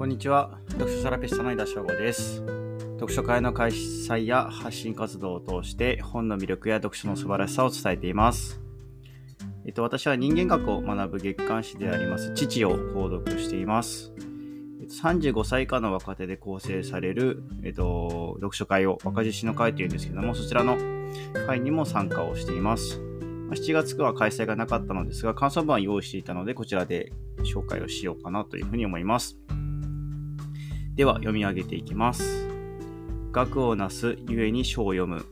こんにちは。読書セラピストの井田翔吾です。読書会の開催や発信活動を通して本の魅力や読書の素晴らしさを伝えています。えっと、私は人間学を学ぶ月刊誌であります父を購読しています。35歳以下の若手で構成される、えっと、読書会を若獅子の会というんですけども、そちらの会にも参加をしています。ま7月は開催がなかったのですが、感想文は用意していたので、こちらで紹介をしようかなというふうに思います。では、読み上げていきます。学をなすゆえに書を読む。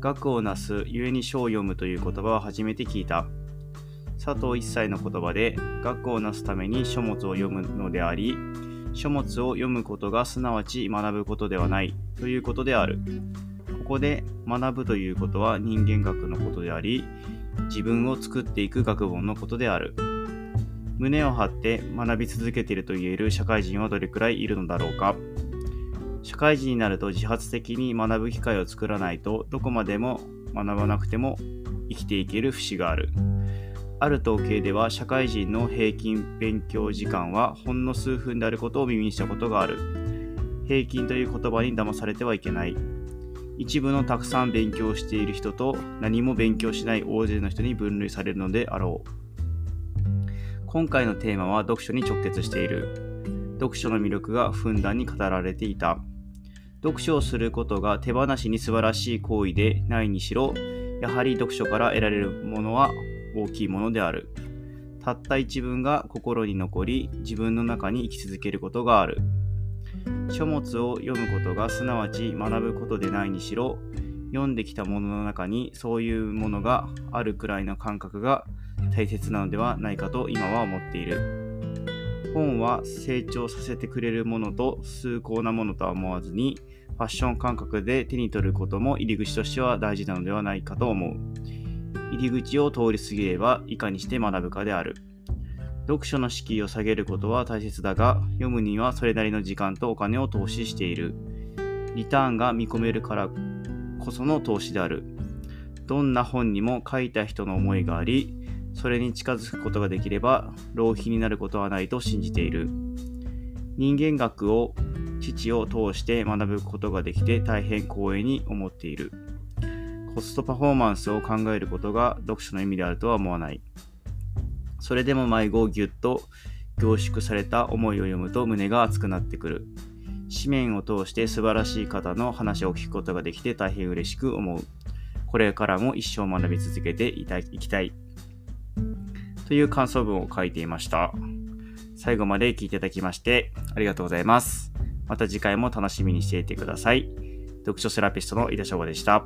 学をなすゆえに書を読むという言葉は初めて聞いた。佐藤一切の言葉で、学をなすために書物を読むのであり、書物を読むことがすなわち学ぶことではないということである。ここで学ぶということは人間学のことであり、自分を作っていく学問のことである。胸を張って学び続けていると言える社会人はどれくらいいるのだろうか？社会人になると自発的に学ぶ機会を作らないとどこまでも学ばなくても生きていける節がある。ある統計では社会人の平均勉強時間はほんの数分であることを耳にしたことがある。平均という言葉に騙されてはいけない。一部のたくさん勉強している人と何も勉強しない大勢の人に分類されるのであろう。今回のテーマは読書に直結している。読書の魅力がふんだんに語られていた。読書をすることが手放しに素晴らしい行為でないにしろ、やはり読書から得られるものは大きいものである。たった一文が心に残り、自分の中に生き続けることがある。書物を読むことがすなわち学ぶことでないにしろ、読んできたものの中にそういうものがあるくらいの感覚が大切なのではないかと今は思っている。本は成長させてくれるものと崇高なものとは思わずに、ファッション感覚で手に取ることも入り口としては大事なのではないかと思う。入り口を通り過ぎればいかにして学ぶかである。読書の敷居を下げることは大切だが、読むにはそれなりの時間とお金を投資している。リターンが見込めるからこその投資である。どんな本にも書いた人の思いがあり、それに近づくことができれば浪費になることはないと信じている。人間学を父を通して学ぶことができて大変光栄に思っている。コストパフォーマンスを考えることが読書の意味であるとは思わない。それでも迷子をぎゅっと凝縮された思いを読むと胸が熱くなってくる。紙面を通して素晴らしい方の話を聞くことができて大変嬉しく思う。これからも一生学び続けていたいきたい。という感想文を書いていました。最後まで聞いていただきましてありがとうございます。また次回も楽しみにしていてください。読書セラピストの井田翔吾でした。